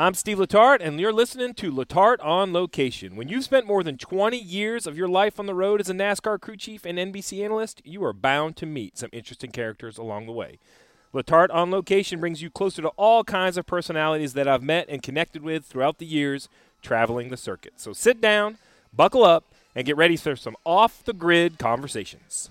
I'm Steve Letarte, and you're listening to Letarte on Location. When you've spent more than 20 years of your life on the road as a NASCAR crew chief and NBC analyst, you are bound to meet some interesting characters along the way. Letarte on Location brings you closer to all kinds of personalities that I've met and connected with throughout the years traveling the circuit. So sit down, buckle up, and get ready for some off the grid conversations.